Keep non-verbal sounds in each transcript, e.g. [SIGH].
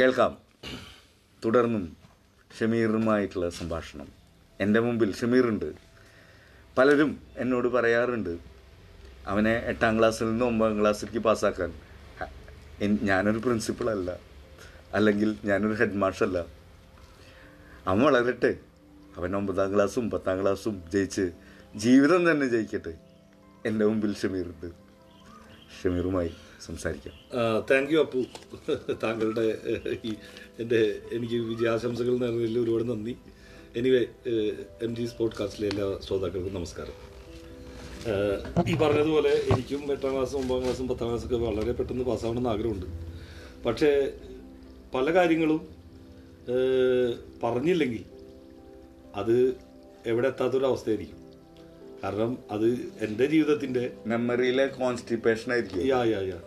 കേൾക്കാം. തുടർന്നും ഷമീറുമായിട്ടുള്ള സംഭാഷണം. എന്റെ മുമ്പിൽ ഷമീറുണ്ട്. പലരും എന്നോട് പറയാറുണ്ട് അവനെ എട്ടാം ക്ലാസ്സിൽ നിന്ന് ഒമ്പതാം ക്ലാസ്സിലേക്ക് പാസ്സാക്കാൻ ഞാനൊരു പ്രിൻസിപ്പളല്ല അല്ലെങ്കിൽ ഞാനൊരു ഹെഡ് മാഷല്ല അവൻ വളരട്ടെ. അവൻ ഒമ്പതാം ക്ലാസ്സും പത്താം ക്ലാസ്സും ജയിച്ച് ജീവിതം തന്നെ ജയിക്കട്ടെ. എന്റെ മുമ്പിൽ ഷമീറുണ്ട്. ഷമീറുമായി സംസാരിക്കാം. Thank you Appu. താങ്കളുടെ ഈ എന്റെ എനിക്ക് വിജയാശംസകൾ നേർന്നതിൽ ഒരുപാട് നന്ദി. എനിവേ എം ജി സ്പോർട്സ് കാസ്റ്റിലെ എല്ലാ ശ്രോതാക്കൾക്കും നമസ്കാരം. ഈ പറഞ്ഞതുപോലെ എനിക്കും എട്ടാം ക്ലാസ്സും ഒമ്പതാം ക്ലാസ്സും പത്താം ക്ലാസ്സൊക്കെ വളരെ പെട്ടെന്ന് പാസ്സാവണമെന്ന് ആഗ്രഹമുണ്ട്. പക്ഷേ പല കാര്യങ്ങളും പറഞ്ഞില്ലെങ്കിൽ അത് എവിടെ എത്താത്തൊരു അവസ്ഥയായിരിക്കും കാരണം അത് എന്റെ ജീവിതത്തിന്റെ മെമ്മറിയിലെ കോൺസ്റ്റിപ്പേഷൻ ആയിരിക്കും. യാ യാ യാ.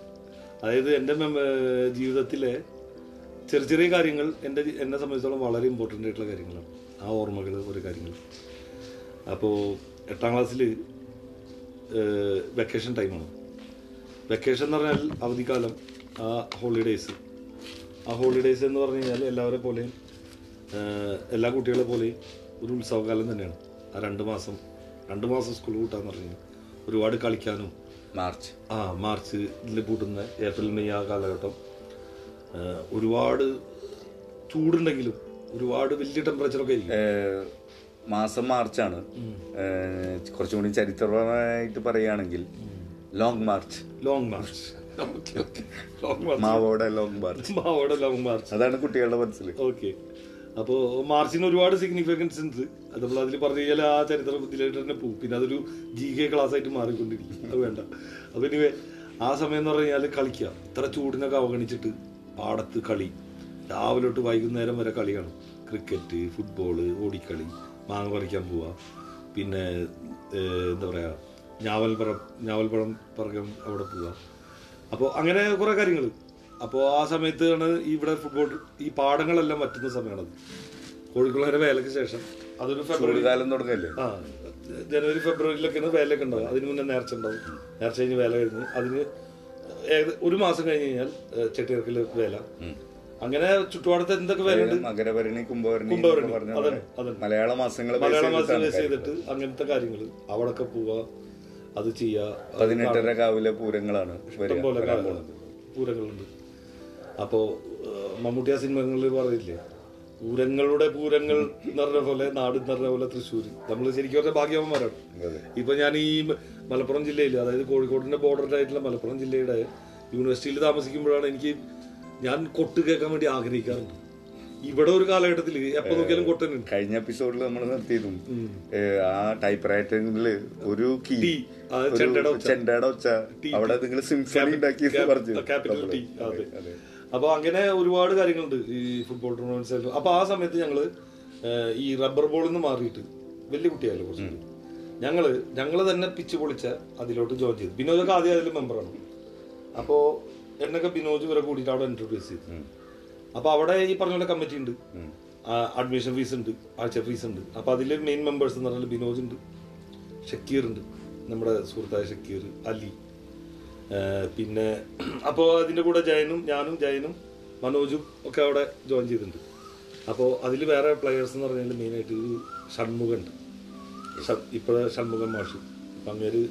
അതായത് എന്റെ ജീവിതത്തിലെ ചെറിയ ചെറിയ കാര്യങ്ങൾ എന്റെ എന്നെ സംബന്ധിച്ചോളം വളരെ ഇമ്പോർട്ടന്റ് ആയിട്ടുള്ള കാര്യങ്ങളാണ്. ആ ഓർമ്മകൾ ഒരു കാര്യങ്ങൾ. അപ്പോൾ എട്ടാം ക്ലാസ്സിൽ വെക്കേഷൻ ടൈമാണ് വെക്കേഷൻ എന്ന് പറഞ്ഞാൽ അവധിക്കാലം ആ ഹോളിഡേയ്സ് ആ ഹോളിഡേയ്സ് എന്ന് പറഞ്ഞു കഴിഞ്ഞാൽ എല്ലാവരെ പോലെയും എല്ലാ കുട്ടികളെ പോലെയും ഒരു ഉത്സവകാലം തന്നെയാണ്. ആ രണ്ട് മാസം രണ്ട് മാസം സ്കൂൾ കൂട്ടാന്ന് പറഞ്ഞു. ഒരുപാട് കളിക്കാനും മാർച്ച്. ആ മാർച്ചിൽ കൂട്ടുന്ന പൂട്ടുന്ന ഏപ്രിൽ മെയ് ആ കാലഘട്ടം. ഒരുപാട് ചൂടുണ്ടെങ്കിലും ഒരുപാട് വലിയ ടെമ്പറേച്ചറൊക്കെ ആയിരിക്കും. മാസം മാർച്ചാണ്. കുറച്ചുകൂടി കുറച്ചും കൂടി ചരിത്രപരമായിട്ട് പറയുകയാണെങ്കിൽ ലോങ് മാർച്ച് ലോങ് മാർച്ച് മാവോടെ ലോങ് മാർച്ച് മാവോടെ ലോങ് മാർച്ച് അതാണ് കുട്ടികളുടെ മനസ്സിൽ ഓക്കെ അപ്പോൾ മാർച്ചിന് ഒരുപാട് സിഗ്നിഫിക്കൻസ് ഉണ്ട്. അത് നമ്മൾ അതിൽ പറഞ്ഞു കഴിഞ്ഞാൽ ആ ചരിത്ര ഇതിലായിട്ട് തന്നെ പോകും പിന്നെ അതൊരു ജി കെ ക്ലാസ് ആയിട്ട് മാറിക്കൊണ്ടിരിക്കും. അത് വേണ്ട. അപ്പോൾ ഇനി ആ സമയം എന്ന് പറഞ്ഞു കഴിഞ്ഞാൽ കളിക്കുക ഇത്ര ചൂടിനൊക്കെ അവഗണിച്ചിട്ട് പാടത്ത് കളി. രാവിലെ തൊട്ട് വൈകുന്നേരം വരെ കളിയാണ് ക്രിക്കറ്റ് ഫുട്ബോൾ ഓടിക്കളി മാങ്ങ പറിക്കാൻ പോവുക പിന്നെ എന്താ പറയുക ഞാവൽപ്പഴം ഞാവൽപ്പഴം പറക്കാൻ അവിടെ പോവുക അപ്പോൾ അങ്ങനെ കുറേ കാര്യങ്ങൾ അപ്പോൾ ആ സമയത്താണ് ഇവിടെ ഫുട്ബോൾ ഈ പാടങ്ങളെല്ലാം വറ്റുന്ന സമയമാണത് കോഴിക്കോട് വേലയ്ക്ക് ശേഷം. അതൊരു ഫെബ്രുവരി കാലം തുടങ്ങല്ലേ? ആ ജനുവരി ഫെബ്രുവരിയിലൊക്കെയാണ് വേലയൊക്കെ ഉണ്ടാവും അതിന് മുന്നേ നേർച്ച ഉണ്ടാവും നേർച്ച കഴിഞ്ഞ് വേല കഴിഞ്ഞ് അതിന് ഒരു മാസം കഴിഞ്ഞ് കഴിഞ്ഞാൽ ചെട്ടിയർക്കിൽ വേല. അങ്ങനെ ചുറ്റുപാടത്ത് എന്തൊക്കെ വേലയുണ്ട്? മകരഭരണി കുംഭഭരണി കുംഭഭരണി, മലയാള മാസങ്ങൾ മലയാള മാസം ബേസ് ചെയ്തിട്ട് അങ്ങനത്തെ കാര്യങ്ങൾ അവിടൊക്കെ പോവുക അത് ചെയ്യുക പതിനെട്ടര കാവിലെ പൂരങ്ങളാണ് വരിക. ഇഷ്ടം പോലെ പൂരങ്ങളുണ്ട്. അപ്പോൾ മമ്മൂട്ടി ആ സിനിമകളിൽ പറയില്ലേ പൂരങ്ങളുടെ പൂരങ്ങൾ എന്ന് പറഞ്ഞ പോലെ നാട് എന്ന് പറഞ്ഞ പോലെ തൃശ്ശൂർ നമ്മൾ ശരിക്കും പറഞ്ഞ ഭാഗ്യവന്മാരാണ്. ഇപ്പൊ ഞാൻ ഈ മലപ്പുറം ജില്ലയിൽ അതായത് കോഴിക്കോടിന്റെ ബോർഡറിലായിട്ടുള്ള മലപ്പുറം ജില്ലയുടെ യൂണിവേഴ്സിറ്റിയിൽ താമസിക്കുമ്പോഴാണ് എനിക്ക് ഞാൻ കൊട്ട് കേൾക്കാൻ വേണ്ടി ആഗ്രഹിക്കാറുണ്ട്. ഇവിടെ ഒരു കാലഘട്ടത്തിൽ എപ്പോ നോക്കിയാലും കൊട്ടനുണ്ട് കഴിഞ്ഞ എപ്പിസോഡിൽ നമ്മൾ നിർത്തിയതും ഏഹ് ആ ടൈപ്പ് റൈറ്റിംഗിൽ ഒരു കീ ചെണ്ടയുടെ ഒച്ച. അവിടെ നിങ്ങൾ സിംഫണി ഉണ്ടാക്കി പറഞ്ഞു ക്യാപിറ്റൽ ടി അതെ അപ്പൊ അങ്ങനെ ഒരുപാട് കാര്യങ്ങളുണ്ട് ഈ ഫുട്ബോൾ ടൂർണമെന്റ്സ് അപ്പൊ ആ സമയത്ത് ഞങ്ങൾ ഈ റബ്ബർ ബോളിൽ നിന്ന് മാറിയിട്ട് വലിയ കുട്ടിയായല്ലോ കുറച്ച് ഞങ്ങൾ ഞങ്ങൾ തന്നെ പിച്ച് പൊളിച്ച അതിലോട്ട് ജോയിൻ ചെയ്തു. ബിനോജൊക്കെ ആദ്യം അതിൽ മെമ്പറാണ് അപ്പോ എന്നൊക്കെ ബിനോജ് വരെ കൂടിയിട്ട് അവിടെ ഇൻട്രൊഡ്യൂസ് ചെയ്തു. അപ്പൊ അവിടെ ഈ പറഞ്ഞ പോലെ കമ്മിറ്റി ഉണ്ട്. അഡ്മിഷൻ ഫീസ് ഉണ്ട് ആഴ്ച ഫീസ് ഉണ്ട്. അപ്പൊ അതിൽ മെയിൻ മെമ്പേഴ്സ് എന്ന് പറഞ്ഞാൽ ബിനോജ് ഉണ്ട് ഷക്കീർ ഉണ്ട്. നമ്മുടെ സുഹൃത്തായ ഷക്കീർ അലി. പിന്നെ അപ്പോൾ അതിന്റെ കൂടെ ജയനും ഞാനും ജയനും മനോജും ഒക്കെ അവിടെ ജോയിൻ ചെയ്തിട്ടുണ്ട്. അപ്പോൾ അതിൽ വേറെ പ്ലെയേഴ്സ് എന്ന് പറഞ്ഞാൽ മെയിനായിട്ട് ഷൺമുഖൻ ഷൺമുഖുണ്ട്. ഇപ്പോൾ ഷൺമുഖൻ മാഷ്. അപ്പം അങ്ങേര്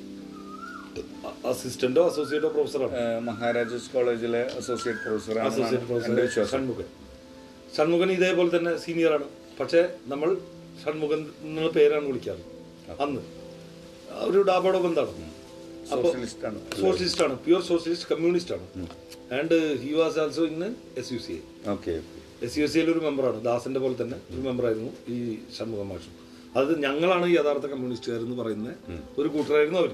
അസിസ്റ്റന്റോ അസോസിയേറ്റോ പ്രൊഫസറോ മഹാരാജാസ് കോളേജിലെ associate professor associate professor Shanmukhan. Shanmukhan ഇതേപോലെ തന്നെ സീനിയറാണ് പക്ഷേ നമ്മൾ ഷൺമുഖൻ എന്നുള്ള പേരാണ് വിളിക്കാറ്. അന്ന്. ഒരു ഡാബോടോ അപ്പോൾ സോഷ്യലിസ്റ്റ് ആണ്. പ്യുവർ സോഷ്യലിസ്റ്റ് കമ്മ്യൂണിസ്റ്റ് ആണ്. And he was also in S U C I okay S U C ഐയിൽ ഒരു മെമ്പറാണ് ദാസന്റെ പോലെ തന്നെ ഒരു മെമ്പറായിരുന്നു ഈ ഷൺമുഖം മാഷ്. അത് ഞങ്ങളാണ് യഥാർത്ഥ കമ്മ്യൂണിസ്റ്റുകാർ എന്ന് പറയുന്ന ഒരു കൂട്ടരായിരുന്നു അവർ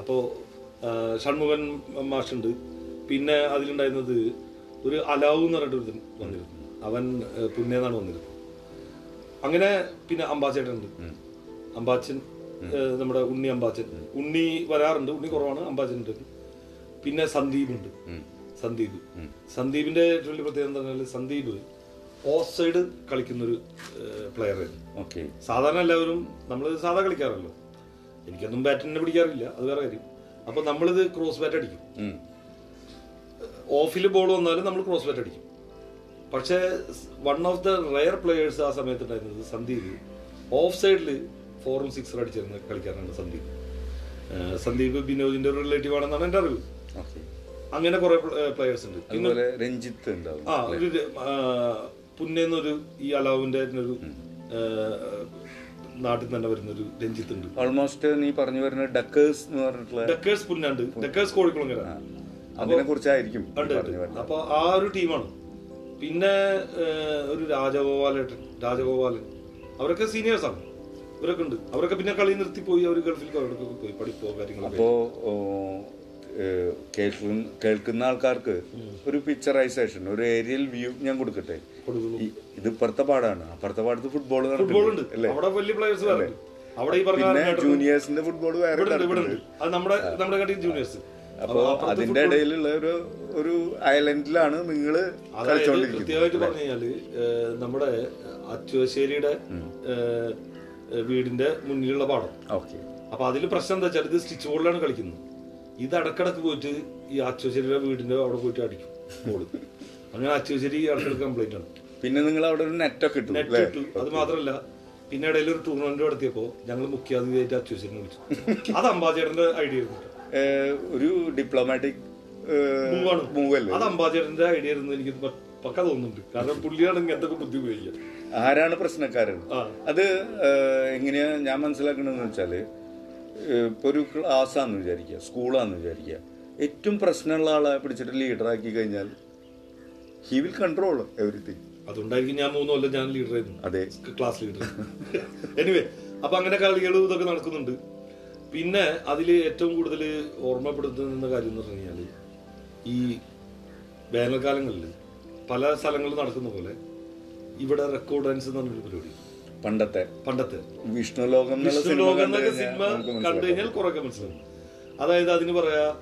അപ്പോൾ ഷൺമുഖൻ മാഷുണ്ട്. പിന്നെ അതിലുണ്ടായിരുന്നത് ഒരു അലാവു എന്ന് പറഞ്ഞിട്ട് വന്നിരുന്നു. അവൻ പുന്നേന്നാണ് വന്നിരുന്നത്. അങ്ങനെ പിന്നെ അമ്പാച്ചേട്ടനുണ്ട്. അമ്പാച്ചൻ നമ്മുടെ ഉണ്ണി അമ്പാച്ചൻ. ഉണ്ണി വരാറുണ്ട്. ഉണ്ണി കുറവാണ്. അമ്പാച്ചൻ ഉണ്ട് പിന്നെ സന്ദീപ് ഉണ്ട് സന്ദീപ്. സന്ദീപിന്റെ ഏറ്റവും വലിയ പ്രത്യേകത എന്ന് പറഞ്ഞാൽ സന്ദീപ് ഓഫ് സൈഡ് കളിക്കുന്ന ഒരു പ്ലെയർ ആയിരുന്നു ഓക്കെ. സാധാരണ എല്ലാവരും നമ്മൾ സാധാ കളിക്കാറല്ലോ. എനിക്കൊന്നും ബാറ്റിനെ പിടിക്കാറില്ല. അത് വേറെ കാര്യം. അപ്പൊ നമ്മളിത് ക്രോസ് ബാറ്റ് അടിക്കും. ഓഫിൽ ബോൾ വന്നാലും നമ്മൾ ക്രോസ് ബാറ്റ് അടിക്കും. പക്ഷേ one of the rare players ആ സമയത്ത് ഉണ്ടായിരുന്നത് സന്ദീപ്. ഓഫ് സൈഡിൽ ഫോറും സിക്സർ അടിച്ചിരുന്ന കളിക്കാറുണ്ട് സന്ദീപ്. സന്ദീപ് ബിനോദിന്റെ ഒരു റിലേറ്റീവ് ആണെന്നാണ് എന്റെ അറിവ്. അങ്ങനെ കുറെ പ്ലേയേഴ്സ് ഉണ്ട്. അതുപോലെ രഞ്ജിത്ത് ഉണ്ടാവും. ആ ഒരു പുന്നേന്നൊരു ഈ അലാവിന്റെ ഒരു നാട്ടിൽ തന്നെ വരുന്ന ഒരു രഞ്ജിത്ത് ഉണ്ട്. ഓൾമോസ്റ്റ് നീ പറഞ്ഞു വരുന്ന ഡക്കേഴ്സ് എന്ന് പറഞ്ഞിട്ടുള്ള ഡക്കേഴ്സ് പുന്നുണ്ട്. ഡക്കേഴ്സ് കോഴിക്കുളങ്ങര അതിനെ കുറിച്ചായിരിക്കും. അപ്പൊ ആ ഒരു ടീമാണ്. പിന്നെ ഒരു രാജഗോപാലേട്ടൻ രാജഗോപാലൻ. അവരൊക്കെ സീനിയേഴ്സ് ആണ്. ഇവരൊക്കെ ഉണ്ട് അവരൊക്കെ പിന്നെ കളി നിർത്തി പോയി അവർ ഗൾഫിൽ അവിടേക്കൊക്കെ പോയി പഠിപ്പോ കാര്യങ്ങളൊക്കെ അപ്പോ കേൾക്കുന്ന കേൾക്കുന്ന ആൾക്കാർക്ക് ഒരു പിക്ചറൈസേഷൻ ഒരു ഏരിയൽ വ്യൂ ഞാൻ കൊടുക്കട്ടെ? ഇത് ഇപ്പുറത്തെ പാടാണ്. അപ്പുറത്തെ പാടത്ത് ഫുട്ബോൾ ഫുട്ബോൾ ഉണ്ട്. അവിടെ വലിയ പ്ലേയേഴ്സ് വേറെ അവിടെ ഈ പറഞ്ഞ ജൂനിയേഴ്സിന്റെ ഫുട്ബോൾ വേറെ അത് നമ്മുടെ നമ്മുടെ ജൂനിയേഴ്സ് അപ്പോ അതിന്റെ ഇടയിലുള്ള ഒരു ഒരു ഐലൻഡിലാണ് നിങ്ങൾ കൃത്യമായിട്ട് പറഞ്ഞു കഴിഞ്ഞാൽ നമ്മുടെ അച്ചുവശ്ശേരിയുടെ വീടിന്റെ മുന്നിലുള്ള പാടം. ഓക്കെ. അപ്പൊ അതിൽ പ്രശ്നം എന്താ വെച്ചാൽ ഇത് സ്റ്റിച്ച് ബോർഡിലാണ് കളിക്കുന്നത്. ഇത് ഇടക്കിടക്ക് പോയിട്ട് ഈ അച്ചുശരിയുടെ വീടിന്റെ അവിടെ പോയിട്ട് അടിക്കും ബോർഡ്. അങ്ങനെ അച്ചുശരി ഇടക്കിടക്ക് കംപ്ലൈന്റ് ആണ്. പിന്നെ നിങ്ങൾ അവിടെ ഒരു നെറ്റ് ഒക്കെ ഇട്ടു നെറ്റ് ഇട്ടു. അത് മാത്രമല്ല പിന്നെ ഇടയിൽ ഒരു ടൂർണമെന്റ് നടത്തിയപ്പോ ഞങ്ങൾ മുഖ്യാതിഥിയായിട്ട് അച്ചുവശ്ശേരിനെ വിളിച്ചു. അത് അംബാജേട്ടന്റെ ഐഡിയ ഒരു ഡിപ്ലോമാറ്റിക് മൂവ് അത് അംബാജേട്ടന്റെ ഐഡിയ ആയിരുന്നു. എനിക്ക് പക്ക തോന്നുന്നുണ്ട്. കാരണം പുള്ളിയാണ് ഇങ്ങനത്തെ ബുദ്ധി ഉപയോഗിക്കുക ആരാണ് പ്രശ്നക്കാരൻ? അത് എങ്ങനെയാ ഞാൻ മനസ്സിലാക്കണമെന്ന് വെച്ചാൽ ഇപ്പൊ ഒരു ക്ലാസ് ആണെന്ന് വിചാരിക്കുക സ്കൂളാന്ന് വിചാരിക്കുക. ഏറ്റവും പ്രശ്നമുള്ള ആളെ പിടിച്ചിട്ട് ലീഡറാക്കി കഴിഞ്ഞാൽ ഹി വിൽ കൺട്രോൾ എവറിത്തിങ് അതുകൊണ്ടായിരിക്കും ഞാൻ മൂന്ന് കൊല്ലം ഞാൻ ലീഡർ ആയിരുന്നു. അതെ. ക്ലാസ് ലീഡർ എനിവേ അപ്പൊ അങ്ങനെ കളികളും ഇതൊക്കെ നടക്കുന്നുണ്ട്. പിന്നെ അതിൽ ഏറ്റവും കൂടുതൽ ഓർമ്മപ്പെടുത്തുന്ന കാര്യം എന്ന് പറഞ്ഞു കഴിഞ്ഞാൽ ഈ വേനൽക്കാലങ്ങളിൽ പല സ്ഥലങ്ങളിൽ നടക്കുന്ന പോലെ ഇവിടെ റെക്കോർഡ് ഡാൻസ് എന്ന് പറഞ്ഞൊരു പരിപാടി. പണ്ടത്തെ. പണ്ടത്തെ. വിഷ്ണു ലോകം എന്നുള്ള സിനിമ ലോകം കണ്ടു കഴിഞ്ഞാൽ സിനിമ നമുക്ക് കണ്ടു കഴിഞ്ഞാൽ കുറെയൊക്കെ മനസ്സിലാവും. അതായത് അതിന് പറയാ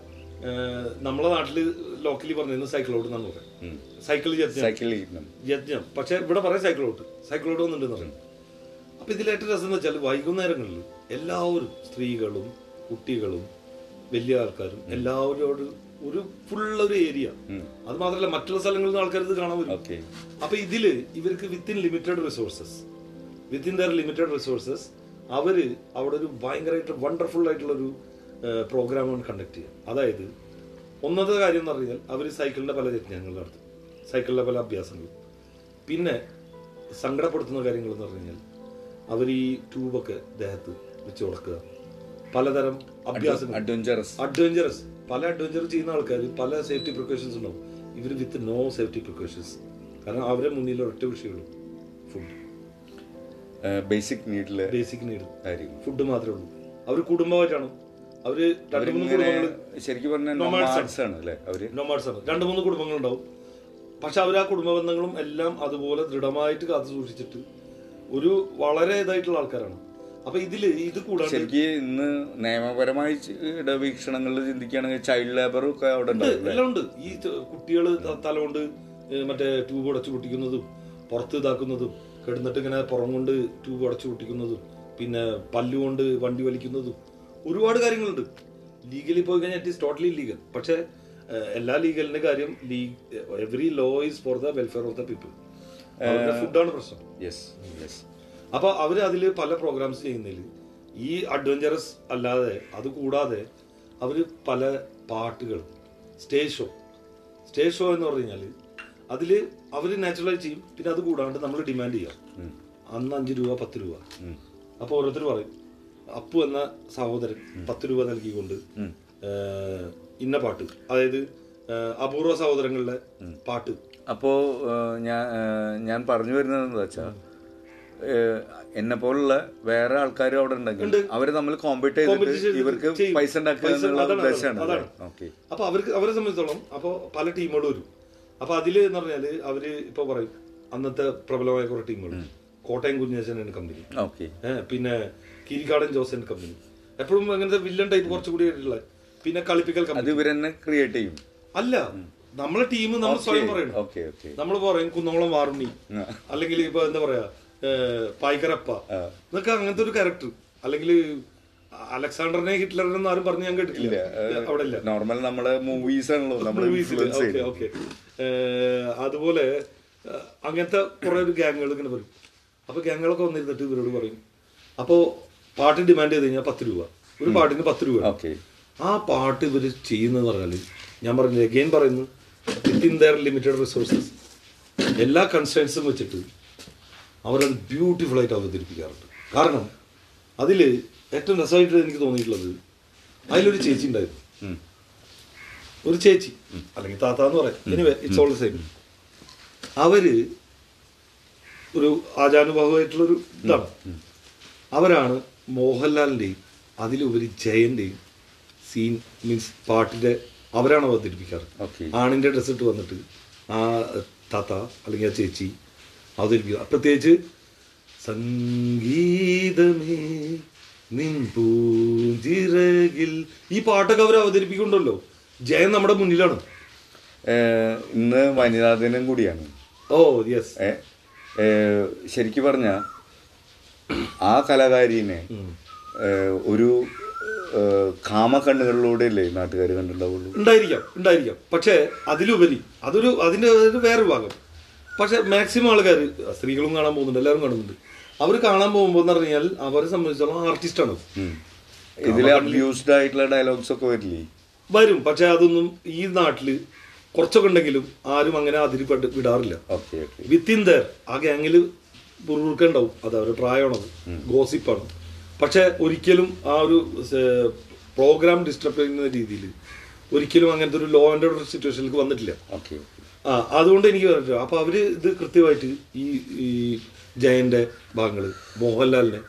നമ്മളെ നാട്ടിൽ ലോക്കലി പറഞ്ഞിരുന്നു സൈക്കിൾ ഔട്ട് എന്നാണ് പറയാം. സൈക്കിൾ യജ്ഞം. യജ്ഞം. പക്ഷെ ഇവിടെ പറയാം സൈക്കിൾ സൈക്കിളോട്ട് സൈക്കിൾ ഔട്ട് വന്നിട്ടുണ്ടെന്ന് പറയും. അപ്പൊ ഇതിൽ ഏറ്റവും രസം എന്ന് വെച്ചാൽ വൈകുന്നേരങ്ങളിൽ എല്ലാവരും സ്ത്രീകളും കുട്ടികളും വലിയ ആൾക്കാരും എല്ലാവരും അവിടെ ഒരു ഫുൾ ഒരു ഏരിയ അത് മാത്രമല്ല മറ്റുള്ള സ്ഥലങ്ങളിൽ നിന്ന് ആൾക്കാർ ഇത് കാണാൻ വരും. അപ്പൊ ഇതിൽ ഇവർക്ക് within limited resources within their limited resources അവർ അവിടെ ഒരു ഭയങ്കരമായിട്ട് വണ്ടർഫുൾ ആയിട്ടുള്ള ഒരു പ്രോഗ്രാമാണ് കണ്ടക്ട് ചെയ്യുക അതായത് ഒന്നാമത്തെ കാര്യം എന്ന് പറഞ്ഞാൽ അവർ സൈക്കിളിന്റെ പല യജ്ഞങ്ങൾ നടത്തും. സൈക്കിളിന്റെ പല അഭ്യാസങ്ങൾ. പിന്നെ സങ്കടപ്പെടുത്തുന്ന കാര്യങ്ങൾ എന്ന് പറഞ്ഞു കഴിഞ്ഞാൽ അവർ ഈ ട്യൂബൊക്കെ ദേഹത്ത് വെച്ച് ഉടക്കുക പലതരം അഡ്വഞ്ചറസ് അഡ്വഞ്ചറസ് പല അഡ്വഞ്ചർ ചെയ്യുന്ന ആൾക്കാർ പല സേഫ്റ്റി പ്രിക്കോഷൻസ് ഉണ്ടാവും. ഇവർ വിത്ത് നോ സേഫ്റ്റി പ്രിക്കോഷൻസ് കാരണം അവരെ മുന്നിൽ ഒരൊറ്റ വിഷയമുള്ളൂ ഫുഡ് ബേസിക് നീഡിലെ ബേസിക് നീഡ് ഫുഡ് മാത്രമേ ഉള്ളൂ. അവർ കുടുംബമായിട്ടാണ്? അവർ രണ്ട് മൂന്ന് കുടുംബങ്ങൾ ശരിക്കും പറഞ്ഞാൽ ആണ്. അല്ലേ അവർ? നോമാഡ്സ് ആണ്. രണ്ട് മൂന്ന് കുടുംബങ്ങൾ ഉണ്ടാവും പക്ഷെ അവർ ആ കുടുംബ ബന്ധങ്ങളും എല്ലാം അതുപോലെ ദൃഢമായിട്ട് കാത്തു സൂക്ഷിച്ചിട്ട് ഒരു വളരെ ഇതായിട്ടുള്ള ആൾക്കാരാണ്. അപ്പൊ ഇതിൽ ഇത് കൂടാണ്ട് ശരിക്ക് ഇന്ന് നിയമപരമായി വീക്ഷണങ്ങളിൽ ചിന്തിക്കുകയാണെങ്കിൽ ചൈൽഡ് ലേബറും ഒക്കെ അവിടെ എല്ലാം ഉണ്ട്. ഈ കുട്ടികൾ തലമുണ്ട് മറ്റേ ട്യൂബ് അടച്ചു പൊട്ടിക്കുന്നതും പുറത്ത് ഇതാക്കുന്നതും കിടന്നിട്ട് ഇങ്ങനെ പുറം കൊണ്ട് ട്യൂബ് അടച്ചു പൊട്ടിക്കുന്നതും പിന്നെ പല്ലുകൊണ്ട് വണ്ടി വലിക്കുന്നതും ഒരുപാട് കാര്യങ്ങളുണ്ട്. ലീഗലി പോയി കഴിഞ്ഞാൽ ഇറ്റ് ഈസ് ടോട്ടലി ലീഗൽ പക്ഷേ എല്ലാ ലീഗലിന്റെ കാര്യം league every law is for the welfare of the people ഫുഡാണ് പ്രശ്നം. യെസ് യെസ് അപ്പൊ അവർ അതിൽ പല പ്രോഗ്രാംസ് ചെയ്യുന്നതിൽ ഈ അഡ്വഞ്ചറസ് അല്ലാതെ അത് കൂടാതെ അവർ പല പാട്ടുകൾ സ്റ്റേജ് ഷോ സ്റ്റേജ് ഷോ എന്ന് പറഞ്ഞു കഴിഞ്ഞാൽ അതിൽ അവർ നാച്ചുറലായി ചെയ്യും. പിന്നെ അത് കൂടാണ്ട് നമ്മൾ ഡിമാൻഡ് ചെയ്യാം. അന്ന് അഞ്ച് രൂപ പത്ത് രൂപ. അപ്പോൾ ഓരോരുത്തർ പറയും അപ്പു എന്ന സഹോദരൻ പത്ത് രൂപ നൽകിക്കൊണ്ട് ഇന്ന പാട്ട്. അതായത് അപൂർവ സഹോദരങ്ങളുടെ പാട്ട്. അപ്പോ ഞാൻ ഞാൻ പറഞ്ഞു വരുന്നത് എന്താ വെച്ചാ എന്നെ പോലുള്ള വേറെ ആൾക്കാരും അവിടെ ഉണ്ടെങ്കിൽ അവർ തമ്മിൽ കോമ്പീറ്റ് ചെയ്തിട്ട് ഇവർക്ക്. പൈസ ഉണ്ടാക്കുക പൈസ- എന്നുള്ള ഉദ്ദേശമാണ് അപ്പൊ അവർക്ക് അവരെ സംബന്ധിച്ചോളം അപ്പൊ പല ടീമുകൾ വരും. അപ്പൊ അതിൽ എന്ന് പറഞ്ഞാൽ അവർ ഇപ്പൊ പറയും അന്നത്തെ പ്രബലമായ കുറെ ടീമുകൾ കോട്ടയം കുഞ്ഞേശൻ കമ്പനി ഓക്കെ ഏഹ് പിന്നെ കിരിക്കാടൻ ജോസൻ കമ്പനി എപ്പോഴും അങ്ങനത്തെ വില്ലൻ ടൈപ്പ് കുറച്ചുകൂടി ആയിട്ടുള്ള പിന്നെ കളിപ്പിക്കൽ കമ്പനി ക്രിയേറ്റ് ചെയ്യും. അല്ല നമ്മളെ ടീം നമ്മൾ സ്വയം പറയണം. നമ്മൾ പറയും കുന്നോളം വാറുണ്ണി അല്ലെങ്കിൽ ഇപ്പൊ എന്താ പറയാ പായ്ക്കരപ്പ എന്നൊക്കെ അങ്ങനത്തെ ഒരു ക്യാരക്ടർ അല്ലെങ്കിൽ അലക്സാണ്ടറിനെ ഹിറ്റ്ലറിനെ ആരും പറഞ്ഞു ഞാൻ കേട്ടിട്ടില്ല. അവിടെ ഇല്ല. നോർമൽ നമ്മുടെ മൂവീസ് ആണല്ലോ ഓക്കെ അതുപോലെ അങ്ങനത്തെ കുറെ ഒരു ഗ്യാങ്ങുകൾ ഇങ്ങനെ പറയും അപ്പൊ ഗ്യാങ്ങുകളൊക്കെ വന്നിരുന്നിട്ട് ഇവരോട് പറയും അപ്പോൾ പാട്ട് ഡിമാൻഡ് ചെയ്ത് കഴിഞ്ഞാൽ പത്ത് രൂപ. ഒരു പാട്ടിന് പത്ത് രൂപ. ഓക്കെ. ആ പാട്ട് ഇവർ ചെയ്യുന്നതെന്ന് പറഞ്ഞാൽ ഞാൻ പറഞ്ഞു അഗെയിൻ പറയുന്നു വിത്തിൻ ദയർ ലിമിറ്റഡ് റിസോഴ്സസ് എല്ലാ കൺസേൺസും വെച്ചിട്ട് അവരത് ബ്യൂട്ടിഫുൾ ആയിട്ട് അവതരിപ്പിക്കാറുണ്ട് കാരണം അതിൽ ഏറ്റവും രസമായിട്ട് എനിക്ക് തോന്നിയിട്ടുള്ളത് അതിലൊരു ചേച്ചി ഉണ്ടായിരുന്നു. ഒരു ചേച്ചി അല്ലെങ്കിൽ താത്ത എന്ന് പറയാം. എനിവേ ഇറ്റ്സ് ഓൾ സെയിം അവർ ഒരു ആചാനുഭാവമായിട്ടുള്ളൊരു ഇതാണ്. അവരാണ് മോഹൻലാലിന്റെയും അതിലുപരി ജയന്റെയും സീൻ മീൻസ് പാട്ടിന്റെ അവരാണ് അവതരിപ്പിക്കാറ്. ആണിന്റെ ഡ്രസ്സിട്ട് ഡ്രസ് ഇട്ട് വന്നിട്ട് ആ താത്ത അല്ലെങ്കിൽ ആ ചേച്ചി അവതരിപ്പിക്കുക പ്രത്യേകിച്ച് സംഗീതമേ നിൻ പൂഞ്ചിറകിൽ. ഈ പാട്ടൊക്കെ അവർ അവതരിപ്പിക്കുന്നുണ്ടല്ലോ. ജയൻ നമ്മുടെ മുന്നിലാണ്. ഇന്ന് വനിതാ ദിനം കൂടിയാണ്. ഓ യെസ് ഏ ശരിക്ക് പറഞ്ഞ ആ കലാകാരിനെ ഒരു കാമക്കണ്ണുകളിലൂടെ അല്ലേ നാട്ടുകാർ കണ്ടിട്ടുണ്ടാവുള്ളൂ? ഉണ്ടായിരിക്കാം ഉണ്ടായിരിക്കാം. പക്ഷേ അതിലുപരി അതൊരു അതിന്റെ വേറൊരു ഭാഗം. പക്ഷെ മാക്സിമം ആൾക്കാർ സ്ത്രീകളും കാണാൻ പോകുന്നുണ്ട് എല്ലാവരും കാണുന്നുണ്ട്. അവർ കാണാൻ പോകുമ്പോൾ എന്ന് പറഞ്ഞാൽ അവരെ സംബന്ധിച്ചോളം ആർട്ടിസ്റ്റാണ് ഇതിൽ അബ്യൂസ്ഡ് ആയിട്ടുള്ള ഡയലോഗ്സ് ഒക്കെ വരില്ലേ? വരും. പക്ഷെ അതൊന്നും ഈ നാട്ടിൽ കുറച്ചൊക്കെ ഉണ്ടെങ്കിലും ആരും അങ്ങനെ അതിരിപ്പെട്ട് വിടാറില്ല. വിത്തിൻ ദർ ആ ഗ്യാങ്ങിൽ ഉണ്ടാവും. അത് അവരുടെ പ്രായമാണത്. ഗോസിപ്പാണ് പക്ഷെ ഒരിക്കലും ആ ഒരു പ്രോഗ്രാം ഡിസ്റ്റർബ് ചെയ്യുന്ന രീതിയിൽ ഒരിക്കലും അങ്ങനത്തെ ഒരു ലോ ആൻഡ് ഓർഡർ സിറ്റുവേഷനിലേക്ക് വന്നിട്ടില്ല. ആ അതുകൊണ്ട് എനിക്ക് പറഞ്ഞു അപ്പൊ അവർ ഇത് കൃത്യമായിട്ട് ഈ ഈ ജയന്റെ ഭാഗങ്ങൾ മോഹൻലാലിനെ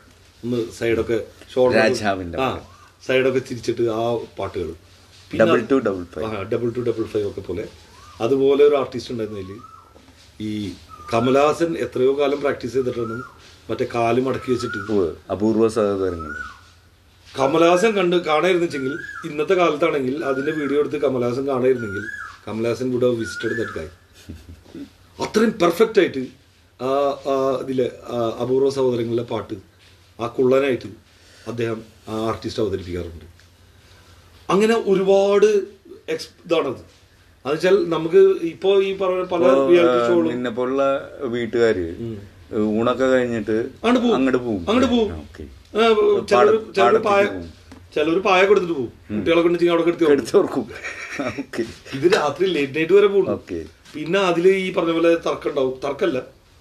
ഒന്ന് സൈഡൊക്കെ ഷോർട്ട് ആ സൈഡൊക്കെ തിരിച്ചിട്ട് ആ പാട്ടുകൾ double two double five double two double five ഒക്കെ പോലെ. അതുപോലെ ഒരു ആർട്ടിസ്റ്റ് ഉണ്ടായിരുന്നതിൽ ഈ കമലഹാസൻ എത്രയോ കാലം പ്രാക്ടീസ് ചെയ്തിട്ടാണ് മറ്റേ കാൽ മടക്കി വെച്ചിട്ട്. അപൂർവ സഹോദരങ്ങൾ കമലഹാസൻ കണ്ട് കാണായിരുന്നെങ്കിൽ ഇന്നത്തെ കാലത്താണെങ്കിൽ അതിന്റെ വീഡിയോ എടുത്ത് കമലഹാസൻ കാണായിരുന്നെങ്കിൽ കമലഹാസൻ കൂടെ വിസിറ്റഡ് ദറ്റ് ഗായ് അത്രയും പെർഫെക്റ്റ് ആയിട്ട് ആ ഇതിലെ അപൂർവ സഹോദരങ്ങളിലെ പാട്ട് ആ കുള്ളനായിട്ട് അദ്ദേഹം ആ ആർട്ടിസ്റ്റ് അവതരിപ്പിക്കാറുണ്ട്. അങ്ങനെ ഒരുപാട് എക്സ് ഇതാണത് അത്. വെച്ചാൽ നമുക്ക് ഇപ്പോ ഈ പറഞ്ഞ പല നിന്നെ പോലുള്ള വീട്ടുകാര് ഊണൊക്കെ കഴിഞ്ഞിട്ട് അങ്ങോട്ട് പോകും അങ്ങോട്ട് പോകും ചിലർ ചിലർ പായ. ചിലർ പായ കൊടുത്തിട്ട് പോകും കുട്ടികളെ കൊണ്ട് അവിടെ എടുത്ത്. എടുത്തോർക്കും ഇത് രാത്രി ലേറ്റ് നൈറ്റ് വരെ പോകും പിന്നെ അതിൽ ഈ പറഞ്ഞ പോലെ തർക്കം ഉണ്ടാവും തർക്കല്ല.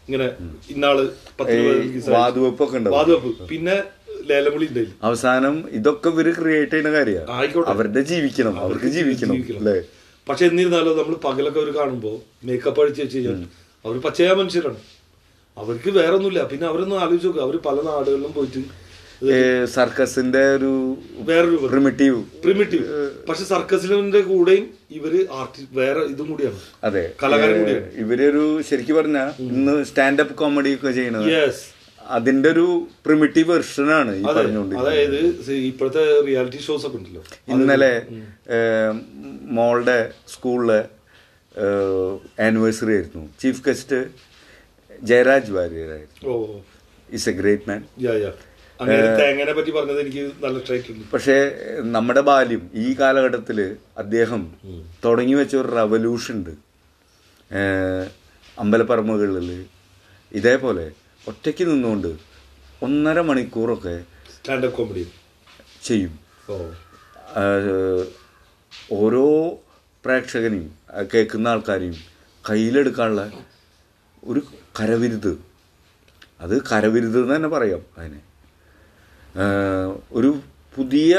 ഇങ്ങനെ ഇന്നാൾ പത്ത് വാതുവെപ്പ്. പിന്നെ ഉണ്ടായില്ല അവസാനം ഇതൊക്കെ ഇവർ ക്രിയേറ്റ് ചെയ്യുന്ന കാര്യമാണ് അവരുടെ ജീവിക്കണം. അവർക്ക് ജീവിക്കണം. അല്ലേ? പക്ഷെ എന്നിരുന്നാലും നമ്മൾ പകലൊക്കെ അവർ കാണുമ്പോ മേക്കപ്പ് അടിച്ച് വെച്ച് കഴിഞ്ഞാൽ അവർ പച്ചയായ മനുഷ്യരാണ്. അവർക്ക് വേറെ ഒന്നുമില്ല പിന്നെ അവരൊന്നും ആലോചിച്ച് നോക്കുക അവർ പല നാടുകളിലും പോയിട്ട് സർക്കസിന്റെ ഒരു വേറൊരു പ്രിമിറ്റീവ് പ്രിമിറ്റീവ് പക്ഷെ സർക്കസിന്റെ കൂടെയും ഇവർ ആർട്ടിസ്റ്റ് വേറെ ഇതും കൂടിയാണ്. അതെ. കലാകാരൻ കൂടിയാണ്. ഇവരൊരു ശരിക്കും പറഞ്ഞ ഇന്ന് സ്റ്റാൻഡപ്പ് കോമഡി ഒക്കെ ചെയ്യണത് അതിന്റെ ഒരു പ്രിമിറ്റീവ് വെർഷനാണ് ഈ അതായത് ഇപ്പോഴത്തെ റിയാലിറ്റി ഷോസ് ഒക്കെ ഉണ്ടല്ലോ. ഇന്നലെ മോളുടെ സ്കൂളിലെ ആനിവേഴ്സറി ആയിരുന്നു. ചീഫ് ഗസ്റ്റ് ജയരാജ് വാര്യരായിരുന്നു. ആയിരുന്നു ഇസ് എ ഗ്രേറ്റ് മാൻ തേങ്ങനെ പറ്റി പറഞ്ഞത് എനിക്ക് നല്ല സ്ട്രൈറ്റ് പക്ഷേ നമ്മുടെ ബാല്യം ഈ കാലഘട്ടത്തിൽ അദ്ദേഹം തുടങ്ങി വെച്ച ഒരു റവല്യൂഷൻ ഉണ്ട്. അമ്പലപ്പറമ്പുകളിൽ. ഇതേപോലെ ഒറ്റയ്ക്ക് നിന്നുകൊണ്ട് ഒന്നര മണിക്കൂറൊക്കെ സ്റ്റാൻഡപ്പ് കോമഡി ചെയ്യും. ഓരോ പ്രേക്ഷകനെയും കേൾക്കുന്ന ആൾക്കാരെയും കയ്യിലെടുക്കാനുള്ള ഒരു കരവിരുത്. അത് കരവിരുത് എന്ന് തന്നെ പറയാം അതിനെ. ഒരു പുതിയ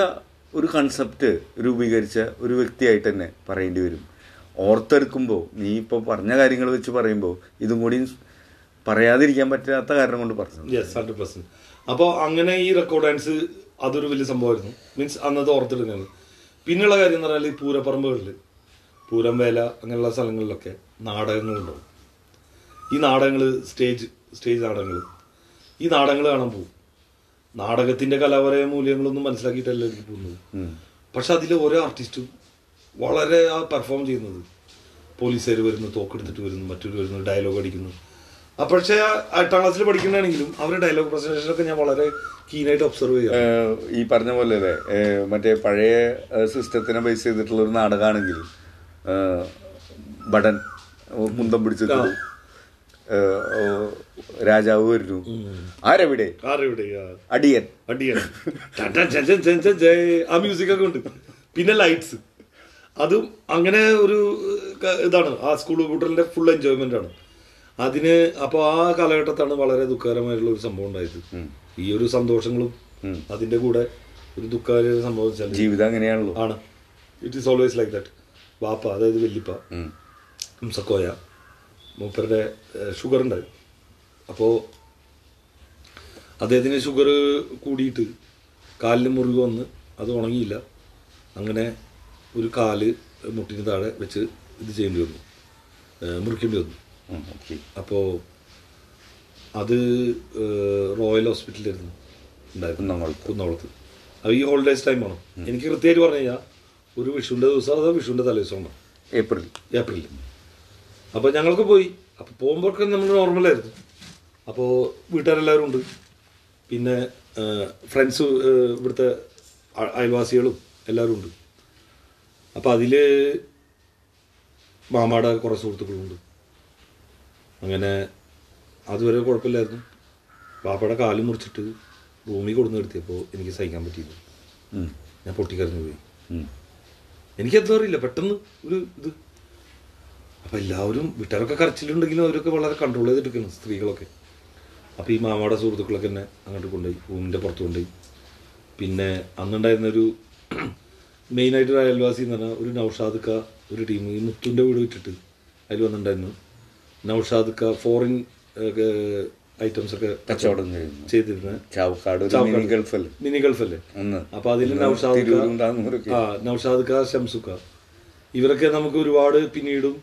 ഒരു കൺസെപ്റ്റ് രൂപീകരിച്ച ഒരു വ്യക്തിയായിട്ട് തന്നെ പറയേണ്ടി വരും. ഓർത്തെടുക്കുമ്പോൾ നീ ഇപ്പോൾ പറഞ്ഞ കാര്യങ്ങൾ വെച്ച് പറയുമ്പോൾ ഇതും കൂടി പറയാതിരിക്കാൻ പറ്റാത്ത കാരണം കൊണ്ട് പറഞ്ഞു യെസ് അപ്പോൾ അങ്ങനെ ഈ റെക്കോർഡ് ഡാൻസ് അതൊരു വലിയ സംഭവമായിരുന്നു. മീൻസ് അന്നത്തെ ഓർത്തെടുക്കുന്നത് പിന്നെയുള്ള കാര്യം എന്ന് പറഞ്ഞാൽ ഈ പൂരപ്പറമ്പുകളിൽ പൂരം വേല അങ്ങനെയുള്ള സ്ഥലങ്ങളിലൊക്കെ നാടകങ്ങളുണ്ടാവും ഈ നാടകങ്ങൾ സ്റ്റേജ് സ്റ്റേജ് നാടകങ്ങൾ ഈ നാടകങ്ങൾ കാണാൻ പോകും നാടകത്തിന്റെ കലാപരമായ മൂല്യങ്ങളൊന്നും മനസ്സിലാക്കിയിട്ടല്ല എനിക്ക് പോകുന്നത് പക്ഷെ അതിലെ ഓരോ ആർട്ടിസ്റ്റും വളരെ ആ പെർഫോം ചെയ്യുന്നത്. പോലീസുകാർ വരുന്നു തോക്കെടുത്തിട്ട് വരുന്നു മറ്റൊരു വരുന്നു ഡയലോഗ് അടിക്കുന്നു. ആ പക്ഷേ എട്ടാം ക്ലാസ്സിൽ പഠിക്കണമെങ്കിലും അവരുടെ ഡയലോഗ് പ്രസന്റേഷനൊക്കെ ഞാൻ വളരെ കീനായിട്ട് ഒബ്സർവ് ചെയ്യാം ഈ പറഞ്ഞ പോലെ അല്ലേ മറ്റേ പഴയ സിസ്റ്റത്തിനെ ബേസ് ചെയ്തിട്ടുള്ള ഒരു നാടകമാണെങ്കിൽ ബടൻ കുന്തം പിടിച്ചിട്ട് രാജാവ് വരുന്നു. ആരെവിടെ? അടിയൻ. ചേ. ആ മ്യൂസിക് ഒക്കെ ഉണ്ട്. പിന്നെ ലൈറ്റ്സ് അതും അങ്ങനെ ഒരു ഇതാണ്. ആ സ്കൂൾ കൂട്ടറിന്റെ ഫുൾ എൻജോയ്മെന്റ് ആണ്. അതിന് അപ്പോൾ ആ കാലഘട്ടത്താണ് വളരെ ദുഃഖകരമായിട്ടുള്ള ഒരു സംഭവം ഉണ്ടായത്. ഈ ഒരു സന്തോഷങ്ങളും അതിന്റെ കൂടെ ഒരു ദുഃഖകര സംഭവം വെച്ചാൽ ജീവിതം അങ്ങനെയാണല്ലോ. ആണ്. It is always like that വാപ്പ അതായത് വെല്ലിപ്പ സക്കോയ. മൂപ്പരുടെ ഷുഗർ ഉണ്ടായി അപ്പോൾ അദ്ദേഹത്തിന് ഷുഗർ കൂടിയിട്ട് കാലിന് മുറിവ് വന്ന് അത് ഉണങ്ങിയില്ല. അങ്ങനെ ഒരു കാൽ മുട്ടിന് താഴെ വെച്ച് ഇത് ചെയ്യേണ്ടി വന്നു. മുറിക്കേണ്ടി വന്നു. അപ്പോൾ അത് റോയൽ ഹോസ്പിറ്റലിലായിരുന്നു. ഉണ്ടായിരുന്നു. കുന്നോളത്ത് അത് ഈ ഹോളിഡേസ് ടൈമാണ് എനിക്ക് കൃത്യമായിട്ട് പറഞ്ഞു കഴിഞ്ഞാൽ ഒരു വിഷുവിന്റെ ദിവസം അതോ വിഷുവിന്റെ തലേദിവസമാണ് ഏപ്രിൽ. ഏപ്രിലിൽ അപ്പോൾ ഞങ്ങൾക്ക് പോയി. അപ്പോൾ പോകുമ്പോഴൊക്കെ നമ്മൾ നോർമലായിരുന്നു അപ്പോൾ വീട്ടുകാരെല്ലാവരും ഉണ്ട്. പിന്നെ ഫ്രണ്ട്സ് ഇവിടുത്തെ അയൽവാസികളും എല്ലാവരും ഉണ്ട്. അപ്പോൾ അതിൽ മാമാടെ കുറേ സുഹൃത്തുക്കളുണ്ട് അങ്ങനെ അതുവരെ കുഴപ്പമില്ലായിരുന്നു. പാപ്പയുടെ കാൽ മുറിച്ചിട്ട് റൂമിൽ കൊടുന്ന് നിർത്തിയപ്പോൾ എനിക്ക് സഹിക്കാൻ പറ്റിയില്ല. ഞാൻ പൊട്ടിക്കറിഞ്ഞു പോയി. എനിക്കെന്തോ അറിയില്ല. പെട്ടെന്ന് ഒരു ഇത് അപ്പം എല്ലാവരും വീട്ടുകാരൊക്കെ കരച്ചിലുണ്ടെങ്കിലും അവരൊക്കെ വളരെ കൺട്രോൾ ചെയ്തെടുക്കണം സ്ത്രീകളൊക്കെ. അപ്പോൾ ഈ മാമയുടെ സുഹൃത്തുക്കളൊക്കെ തന്നെ അങ്ങോട്ട് കൊണ്ടുപോയി റൂമിന്റെ പുറത്ത് കൊണ്ടുപോയി. പിന്നെ അന്നുണ്ടായിരുന്ന ഒരു [CLEARS THROAT] മെയിനായിട്ടൊരു അയൽവാസി എന്ന് പറഞ്ഞാൽ ഒരു നൗഷാദ് ഒരു ടീം ഈ മുത്തുന്റെ വീട് വിറ്റിട്ട് അതിൽ വന്നിട്ടുണ്ടായിരുന്നു. നൗഷാദ് ഫോറിൻ ഐറ്റംസ് ഒക്കെ കച്ചവടം ചെയ്തിരുന്നത്. ചാവക്കാട്. മിനി ഗൾഫല്ലേ മിനി ഗൾഫല്ലേ അപ്പൊ അതിൽ നൗഷാദ് ഷംസുക്ക ഇവരൊക്കെ നമുക്ക് ഒരുപാട് പിന്നീടും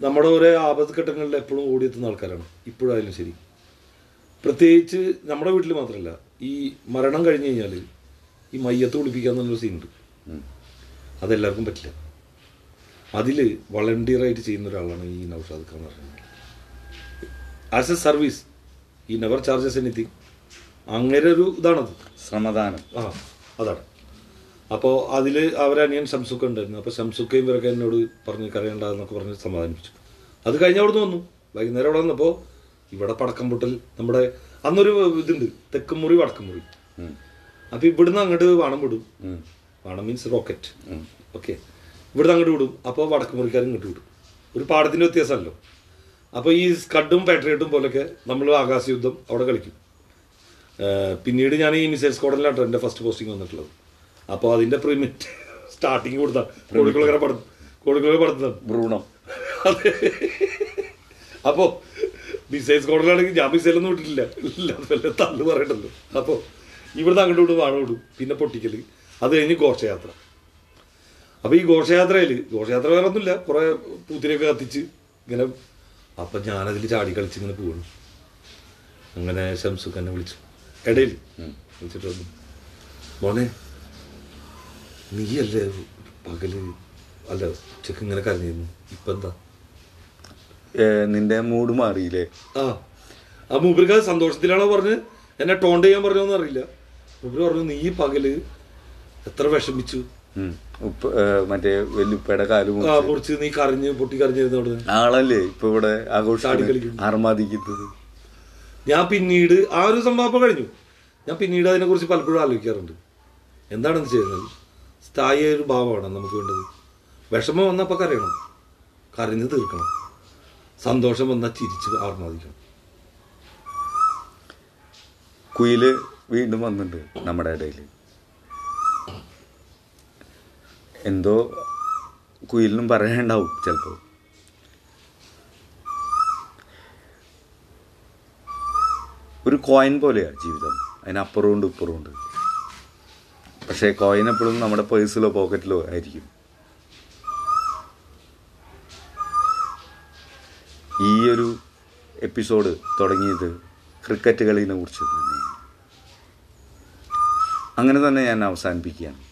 നമ്മുടെ ഓരോ ആപത്ഘട്ടങ്ങളിൽ എപ്പോഴും ഓടിയെത്തുന്ന ആൾക്കാരാണ്. ഇപ്പോഴായാലും ശരി. പ്രത്യേകിച്ച് നമ്മുടെ വീട്ടിൽ മാത്രമല്ല ഈ മരണം കഴിഞ്ഞ് കഴിഞ്ഞാൽ ഈ മയ്യത്ത് കുളിപ്പിക്കുക എന്നുള്ളൊരു സീനുണ്ട് അതെല്ലാവർക്കും പറ്റില്ല. അതിൽ വളണ്ടിയറായിട്ട് ചെയ്യുന്ന ഒരാളാണ് ഈ നൗഷാദ് ഖാൻ എന്ന് പറയുന്നത്. ആസ് എ സർവീസ് ഈ നെവർ ചാർജസ് എനിത്തിങ് അങ്ങനെ ഒരു ഇതാണത്. ശ്രമദാനം. ആ അതാണ്. അപ്പോൾ അതിൽ അവരനിയൻ ശംസുഖ ഉണ്ടായിരുന്നു. അപ്പോൾ ഷംസുക്കയും ഇവരൊക്കെ എന്നോട് പറഞ്ഞ് കരയണ്ടെന്നൊക്കെ പറഞ്ഞ് സമാധാനിപ്പിച്ചു. അത് കഴിഞ്ഞ് അവിടെ നിന്ന് വന്നു. വൈകുന്നേരം അവിടെ വന്നപ്പോൾ ഇവിടെ പടക്കം പൊട്ടൽ നമ്മുടെ അന്നൊരു ഇതുണ്ട്. തെക്കുമുറി വടക്കുമുറി. മുറി അപ്പോൾ ഇവിടുന്ന് അങ്ങോട്ട് വാണം വിടും. വാണം മീൻസ് റോക്കറ്റ്. ഓക്കെ ഇവിടുന്ന് അങ്ങോട്ട് വിടും. അപ്പോൾ വടക്കുമുറിക്കാരും ഇങ്ങോട്ട് വിടും. ഒരു പാടത്തിന്റെ വ്യത്യാസമല്ലോ. അപ്പോൾ ഈ സ്കഡും പാട്രിയട്ടും പോലൊക്കെ നമ്മൾ ആകാശ യുദ്ധം അവിടെ കളിക്കും. പിന്നീട് ഞാൻ ഈ മിസൈൽ സ്ക്വാഡിലാണ് എന്റെ ഫസ്റ്റ് പോസ്റ്റിംഗ് വന്നിട്ടുള്ളത്. അപ്പോൾ അതിന്റെ പ്രിമിറ്റ് സ്റ്റാർട്ടിങ് കൊടുത്താൽ കോഴിക്കുളക്കര പടത്ത് കോഴിക്കുളക്കര പടത്ത് ഭ്രൂണം അതെ. അപ്പോൾ മിസൈൽ സ്ക്വാഡിലാണെങ്കിൽ ഞാൻ മിസൈലൊന്നും വിട്ടിട്ടില്ല ഇല്ല തള്ളു പറയണ്ടല്ലോ. അപ്പോൾ ഇവിടുന്ന് അങ്ങോട്ട് വിടും വാഴ വിടും പിന്നെ പൊട്ടിക്കൽ അത് കഴിഞ്ഞ് ഘോഷയാത്ര. അപ്പോൾ ഈ ഘോഷയാത്രയിൽ ഘോഷയാത്ര വേറെ ഒന്നുമില്ല. കുറേ പൂത്തിരിയൊക്കെ കത്തിച്ച് ഇങ്ങനെ അപ്പം ഞാനതിൽ ചാടി കളിച്ച് ഇങ്ങനെ പോകണം അങ്ങനെ ശംസുഖ് എന്നെ വിളിച്ചു. ഇടയിൽ വിളിച്ചിട്ട് വന്നു മോനെ നീയല്ലേ പകൽ? അല്ല ഉച്ചയ്ക്ക് ഇങ്ങനെ കരഞ്ഞിരുന്നു. ഇപ്പൊ എന്താ? നിന്റെ മൂഡ് മാറിയില്ലേ? ആ. ആ മൂപ്പർക്ക് അത് സന്തോഷത്തിലാണോ പറഞ്ഞ് എന്നെ ടോണ്ട് ചെയ്യാൻ പറഞ്ഞോന്ന് അറിയില്ല. മൂപ്പര് പറഞ്ഞു നീ പകൽ എത്ര വിഷമിച്ചു. ഉപ്പ് മറ്റേ വെല്ലുപ്പയുടെ കാൽ മുറിച്ച്. നീ കറിഞ്ഞ് പൊട്ടി കറിഞ്ഞിരുന്നു അവിടെ ആളല്ലേ ഇപ്പൊ ഇവിടെ ആഘോഷം. ആർമാദിക്കുന്നത്. ഞാൻ പിന്നീട് ആ ഒരു സംഭവം കഴിഞ്ഞു. ഞാൻ പിന്നീട് അതിനെക്കുറിച്ച് പലപ്പോഴും ആലോചിക്കാറുണ്ട്. എന്താണെന്ന് ചെയ്യുന്നത്? സ്ഥായിയായ ഒരു ഭാവമാണ് നമുക്ക് വേണ്ടത്. വിഷമം വന്നപ്പോൾ കരയണം. കരഞ്ഞ് തീർക്കണം. സന്തോഷം വന്നാൽ ചിരിച്ച് ആർമാദിക്കണം കുയിൽ വീണ്ടും വന്നിട്ടുണ്ട് നമ്മുടെ ഇടയിൽ എന്തോ കുയിലിനും പറയാനുണ്ടാവും ചിലപ്പോൾ ഒരു കോയിൻ പോലെയാണ് ജീവിതം. അതിനപ്പുറമുണ്ട് ഇപ്പുറമുണ്ട്. പക്ഷേ കോയിൻ എപ്പോഴും നമ്മുടെ പേഴ്സിലോ പോക്കറ്റിലോ ആയിരിക്കും. ഈ ഒരു എപ്പിസോഡ് തുടങ്ങിയത് ക്രിക്കറ്റ് കളിനെ കുറിച്ച് തന്നെയാണ്. അങ്ങനെ തന്നെ ഞാൻ അവസാനിപ്പിക്കുകയാണ്.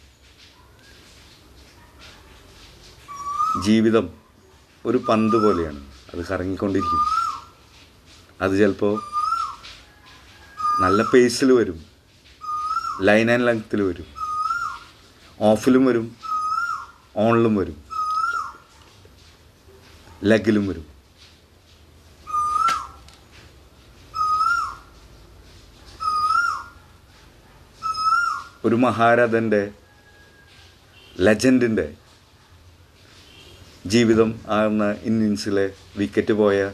ജീവിതം ഒരു പന്ത് പോലെയാണ്. അത് കറങ്ങിക്കൊണ്ടിരിക്കും അത് ചിലപ്പോൾ നല്ല പേസിൽ വരും. ലൈൻ ആൻഡ് ലെങ്ത്തിൽ വരും. ഓഫിലും വരും ഓണിലും വരും ലെഗിലും വരും. ഒരു മഹാരഥന്റെ ലെജൻഡിന്റെ ജീവിതം ആകുന്ന ഇന്നിങ്സിലെ വിക്കറ്റ് പോയ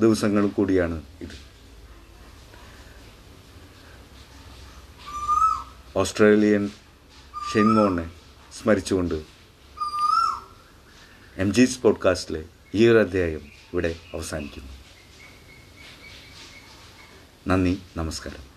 ദിവസങ്ങൾ കൂടിയാണ് ഇത്. ഓസ്ട്രേലിയൻ ഷെൻമോനെ സ്മരിച്ചുകൊണ്ട് എം ജി പോഡ്കാസ്റ്റിലെ ഈ ഒരു അധ്യായം ഇവിടെ അവസാനിക്കുന്നു. നന്ദി നമസ്കാരം.